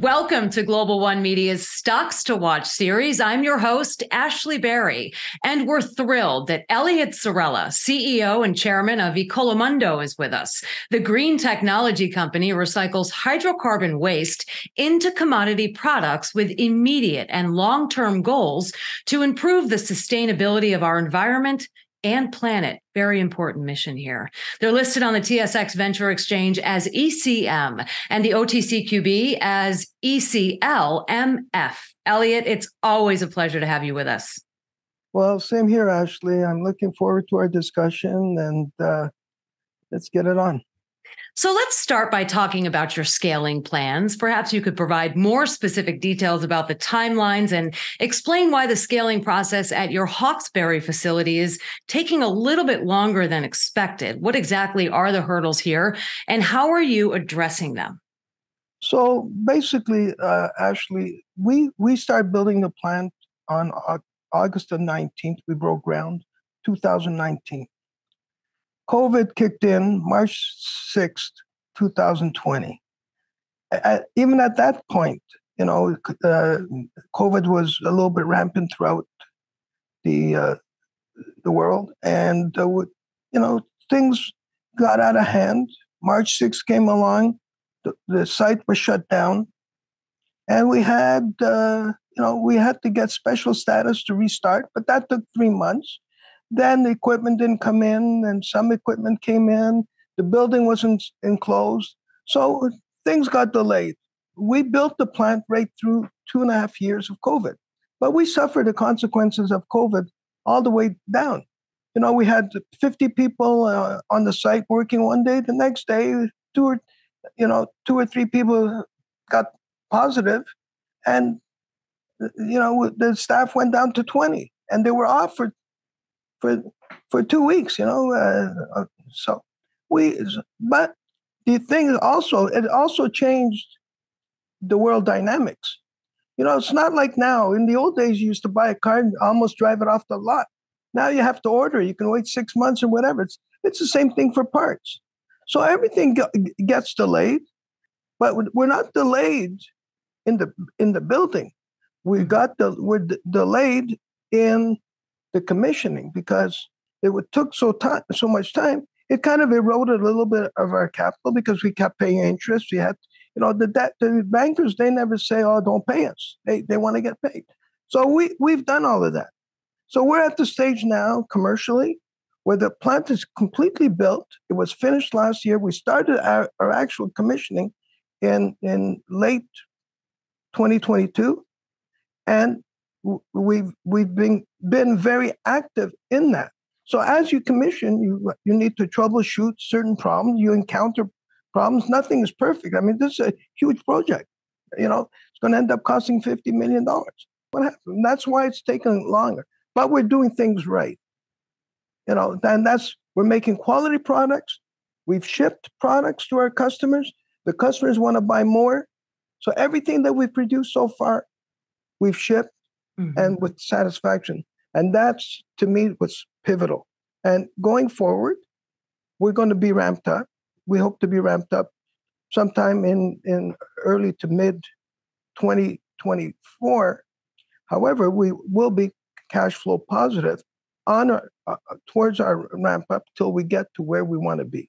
Welcome to Global One Media's Stocks to Watch series. I'm your host, Ashley Berry, and we're thrilled that Eliot Sorella, CEO and chairman of Ecolomondo, is with us. The green technology company recycles hydrocarbon waste into commodity products with immediate and long term goals to improve the sustainability of our environment and planet. Very important mission here. They're listed on the TSX Venture Exchange as ECM and the OTCQB as ECLMF. Eliot, it's always a pleasure to have you with us. Well, same here, Ashley. I'm looking forward to our discussion and uh, let's get it on. So let's start by talking about your scaling plans. Perhaps you could provide more specific details about the timelines and explain why the scaling process at your Hawkesbury facility is taking a little bit longer than expected. What exactly are the hurdles here, and how are you addressing them? So basically, uh, Ashley, we we started building the plant on August the 19th. We broke ground, 2019. COVID kicked in March 6th, 2020. At, even at that point, you know, uh, COVID was a little bit rampant throughout the uh, the world, and uh, you know, things got out of hand. March 6th came along, the, the site was shut down, and we had, uh, you know, we had to get special status to restart, but that took three months. Then the equipment didn't come in, and some equipment came in. The building wasn't enclosed. So things got delayed. We built the plant right through two and a half years of COVID, but we suffered the consequences of COVID all the way down. You know, we had 50 people uh, on the site working one day. The next day, two or, you know, two or three people got positive, and you know, the staff went down to 20, and they were off for for two weeks. You know, uh, uh, so we. But the thing is also it also changed the world dynamics. You know, it's not like now. In the old days, you used to buy a car and almost drive it off the lot. Now you have to order. You can wait six months or whatever. It's it's the same thing for parts. So everything gets delayed, but we're not delayed in the in the building. We mm-hmm. got the we're d- delayed in the commissioning because it took so time so much time. It kind of eroded a little bit of our capital because we kept paying interest. We had, you know, the debt. The bankers they never say, "Oh, don't pay us." They they want to get paid. So we we've done all of that. So we're at the stage now commercially where the plant is completely built. It was finished last year. We started our, our actual commissioning in in late 2022, and we've we've been been very active in that. So as you commission, you you need to troubleshoot certain problems. You encounter problems. Nothing is perfect. I mean, this is a huge project. You know, it's going to end up costing fifty million dollars. What happened? That's why it's taking longer. But we're doing things right. You know, and that's we're making quality products. We've shipped products to our customers. The customers want to buy more. So everything that we've produced so far, we've shipped mm-hmm. and with satisfaction. And that's to me what's pivotal. And going forward, we're going to be ramped up. We hope to be ramped up sometime in, in early to mid 2024. However, we will be cash flow positive on our, uh, towards our ramp up till we get to where we want to be.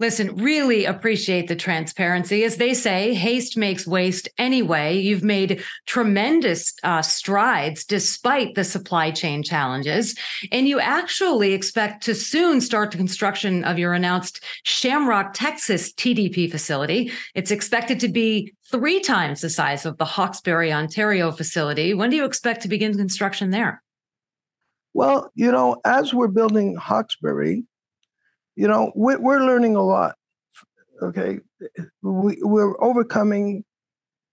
Listen, really appreciate the transparency. As they say, haste makes waste anyway. You've made tremendous uh, strides despite the supply chain challenges. And you actually expect to soon start the construction of your announced Shamrock, Texas TDP facility. It's expected to be three times the size of the Hawkesbury, Ontario facility. When do you expect to begin construction there? Well, you know, as we're building Hawkesbury, you know, we're, we're learning a lot. Okay, we, we're overcoming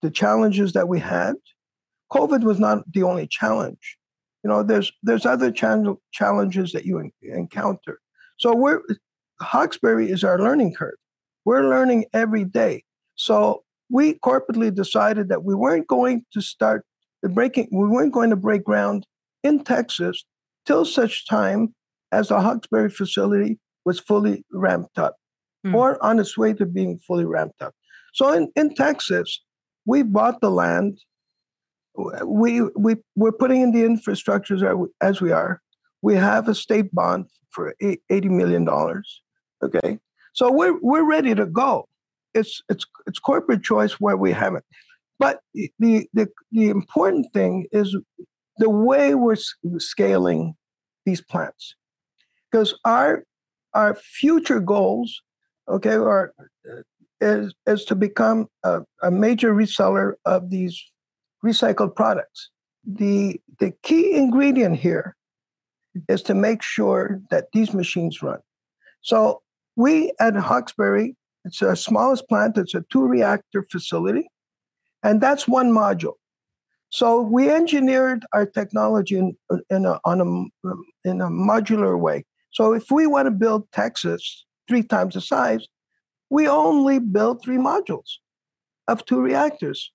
the challenges that we had. COVID was not the only challenge. You know, there's there's other challenges that you encounter. So we're Hawkesbury is our learning curve. We're learning every day. So we corporately decided that we weren't going to start breaking. We weren't going to break ground in Texas till such time as the Hawkesbury facility was fully ramped up mm. or on its way to being fully ramped up. So in, in Texas, we bought the land. We we we're putting in the infrastructures as we are. We have a state bond for eighty million dollars. Okay, so we're we're ready to go. It's it's it's corporate choice where we haven't. But the the the important thing is the way we're scaling these plants, because our our future goals, okay, are uh, is is to become a, a major reseller of these recycled products. The the key ingredient here is to make sure that these machines run. So we at Hawkesbury, it's our smallest plant, it's a two reactor facility, and that's one module. So we engineered our technology in, in, a, on a, in a modular way. So if we want to build Texas three times the size, we only build three modules of two reactors.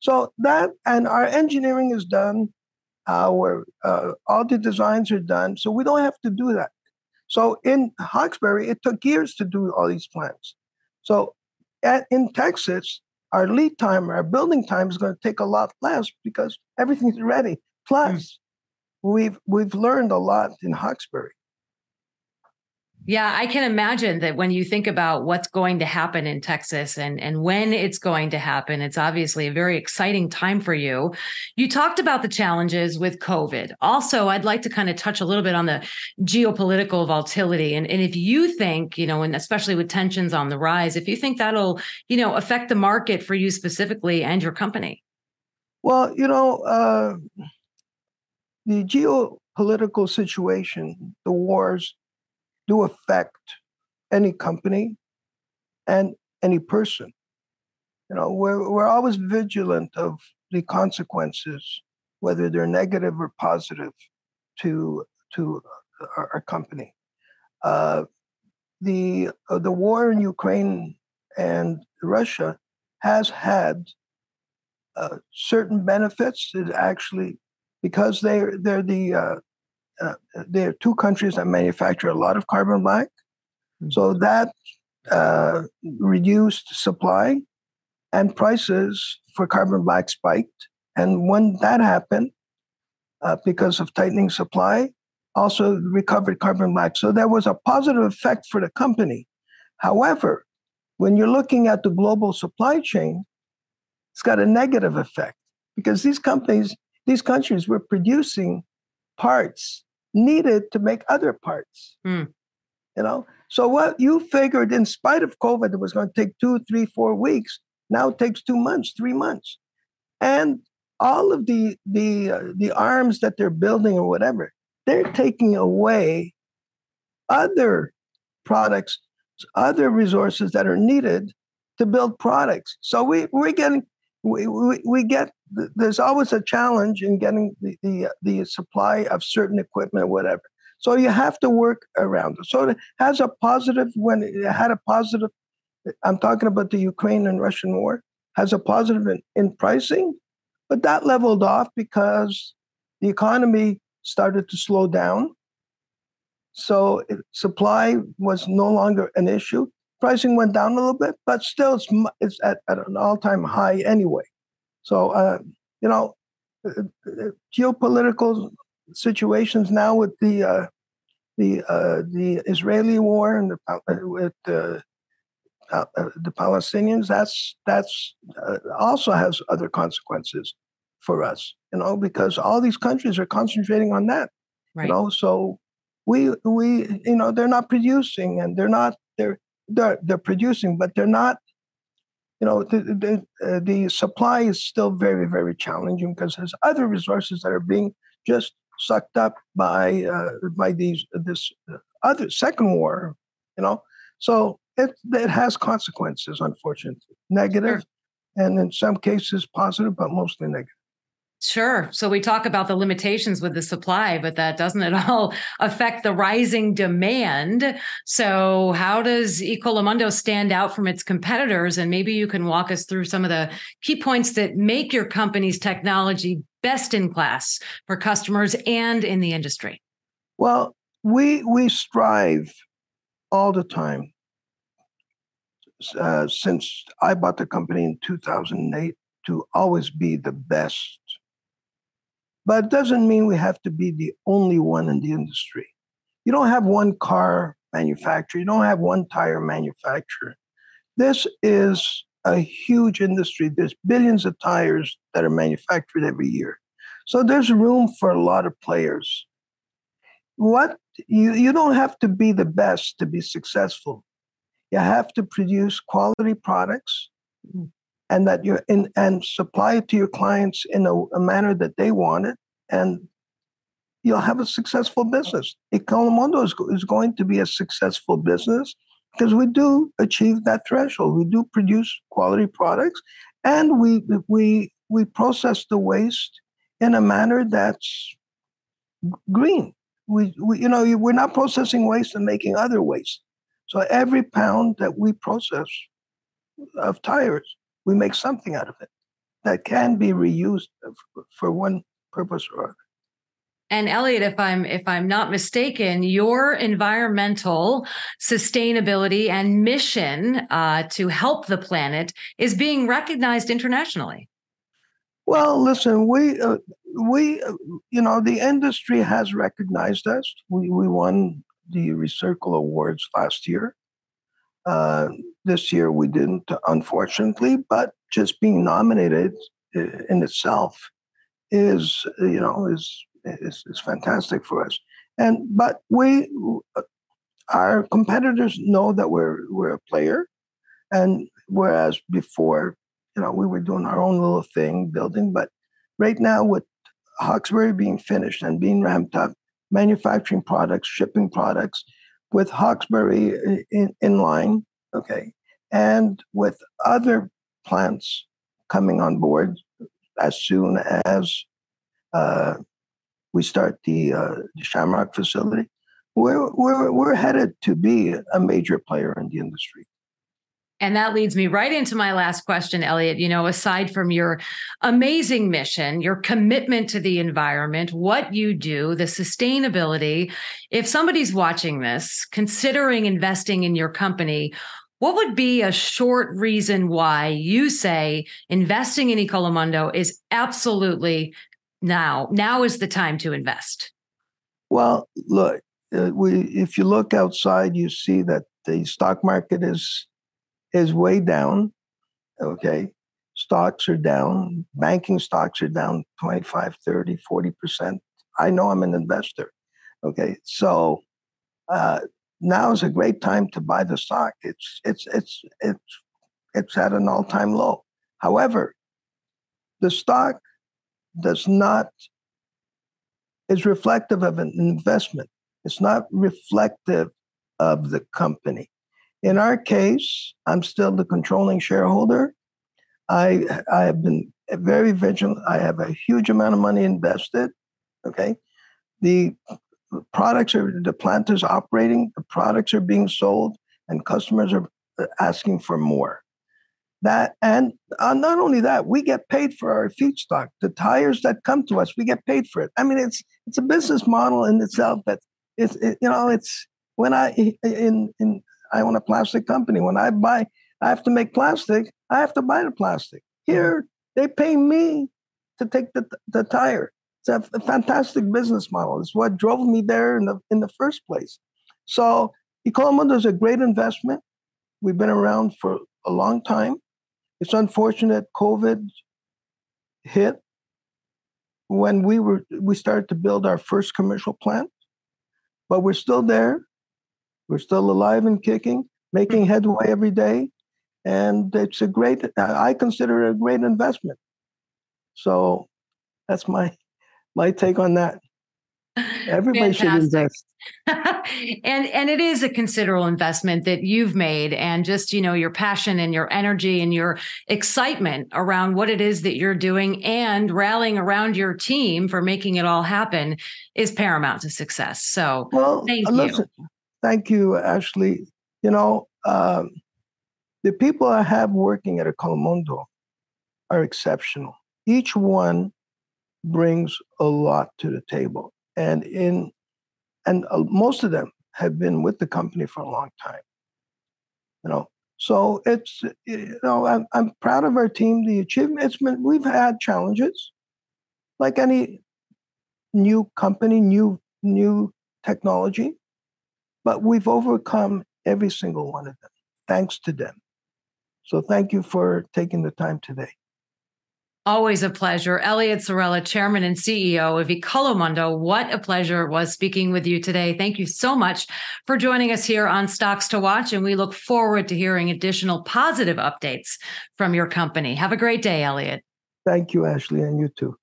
So that and our engineering is done, our uh, all the designs are done, so we don't have to do that. So in Hawkesbury, it took years to do all these plans. So at, in Texas, our lead time, our building time is going to take a lot less because everything's ready. Plus, mm. we've we've learned a lot in Hawkesbury. Yeah, I can imagine that when you think about what's going to happen in Texas and, and when it's going to happen, it's obviously a very exciting time for you. You talked about the challenges with COVID. Also, I'd like to kind of touch a little bit on the geopolitical volatility. And, and if you think, you know, and especially with tensions on the rise, if you think that'll, you know, affect the market for you specifically and your company. Well, you know, uh, the geopolitical situation, the wars, do affect any company and any person. You know, we're, we're always vigilant of the consequences, whether they're negative or positive to, to our, our company. Uh, the, uh, the war in Ukraine and Russia has had uh, certain benefits. It actually, because they're they're the uh, uh, there are two countries that manufacture a lot of carbon black. Mm-hmm. So that uh, reduced supply and prices for carbon black spiked. And when that happened, uh, because of tightening supply, also recovered carbon black. So there was a positive effect for the company. However, when you're looking at the global supply chain, it's got a negative effect because these companies, these countries were producing parts needed to make other parts. Mm. You know, so what you figured, in spite of COVID, it was going to take two, three, four weeks. Now it takes two months, three months, and all of the the uh, the arms that they're building or whatever, they're taking away other products, other resources that are needed to build products. So we we're getting we, we, we get there's always a challenge in getting the, the, the supply of certain equipment or whatever. So you have to work around it. So it has a positive when it had a positive. I'm talking about the Ukraine and Russian war has a positive in, in pricing, but that leveled off because the economy started to slow down. So it, supply was no longer an issue. Pricing went down a little bit, but still it's, it's at, at an all-time high anyway. So, uh, you know, uh, uh, geopolitical situations now with the uh, the uh, the Israeli war and the, uh, with the the Palestinians, that's that's also has other consequences for us. You know, because all these countries are concentrating on that. Right. You know, so we we you know they're not producing and they're not they're they're, they're producing, but they're not you know, the the, uh, the supply is still very very challenging because there's other resources that are being just sucked up by uh, by these this uh, other second war. You know, so it it has consequences, unfortunately, negative, sure. and in some cases positive, but mostly negative. Sure. So we talk about the limitations with the supply, but that doesn't at all affect the rising demand. So, how does Ecolomondo stand out from its competitors? And maybe you can walk us through some of the key points that make your company's technology best in class for customers and in the industry. Well, we we strive all the time. Uh, since I bought the company in 2008, to always be the best. But it doesn't mean we have to be the only one in the industry. You don't have one car manufacturer, you don't have one tire manufacturer. This is a huge industry. There's billions of tires that are manufactured every year. So there's room for a lot of players. What you, you don't have to be the best to be successful. You have to produce quality products mm. And that you're in and supply it to your clients in a, a manner that they want it and you'll have a successful business. Ecolomondo is, is going to be a successful business because we do achieve that threshold. We do produce quality products, and we we we process the waste in a manner that's green. We, we you know we're not processing waste and making other waste. So every pound that we process of tires, we make something out of it that can be reused for one purpose or other. And Eliot, if I'm if I'm not mistaken, your environmental sustainability and mission uh, to help the planet is being recognized internationally. Well, listen, we uh, we uh, you know the industry has recognized us. We we won the Recircle Awards last year. Uh, this year we didn't, unfortunately, but just being nominated uh, in itself is you know is is, is fantastic for us. And but we, our competitors know that we're we're a player, and whereas before, you know, we were doing our own little thing, building. But right now, with Hawkesbury being finished and being ramped up, manufacturing products, shipping products, with Hawkesbury in, in line, okay, and with other plants coming on board as soon as uh, we start the, uh, the Shamrock facility, we're, we're, we're headed to be a major player in the industry. And that leads me right into my last question, Eliot. You know, aside from your amazing mission, your commitment to the environment, what you do, the sustainability, if somebody's watching this, considering investing in your company, what would be a short reason why you say investing in Ecolomondo is absolutely now now is the time to invest well look uh, we if you look outside you see that the stock market is is way down okay? Stocks are down banking stocks are down 25 30 40% i know i'm an investor okay? So uh, now is a great time to buy the stock. It's it's it's it's it's at an all-time low. However the stock does not is reflective of an investment. It's not reflective of the company. In our case, I'm still the controlling shareholder. I I have been very vigilant. I have a huge amount of money invested. Okay. The products are the plant is operating, the products are being sold, and customers are asking for more. That and uh, not only that, we get paid for our feedstock. The tires that come to us, we get paid for it. I mean, it's it's a business model in itself. That it's it, you know, it's when I in in I own a plastic company. When I buy, I have to make plastic. I have to buy the plastic. Here, they pay me to take the the tire. It's a, fantastic business model. It's what drove me there in the in the first place. So Ecolomondo is a great investment. We've been around for a long time. It's unfortunate COVID hit when we were we started to build our first commercial plant, but we're still there. We're still alive and kicking, making headway every day, and it's a great. I consider it a great investment. So that's my my take on that. Everybody Fantastic. should invest. and and it is a considerable investment that you've made and just you know your passion and your energy and your excitement around what it is that you're doing and rallying around your team for making it all happen is paramount to success so well thank uh, listen, you thank you ashley you know um, the people i have working at Ecolomondo are exceptional each one brings a lot to the table and in and uh, most of them have been with the company for a long time. You know, So it's you know I'm I'm proud of our team. The achievement it's been we've had challenges, like any new company, new new technology, but we've overcome every single one of them thanks to them. So thank you for taking the time today. Always a pleasure. Eliot Sorella, Chairman and CEO of Ecolomondo. What a pleasure it was speaking with you today. Thank you so much for joining us here on Stocks to Watch, and we look forward to hearing additional positive updates from your company. Have a great day, Eliot. Thank you, Ashley, and you too.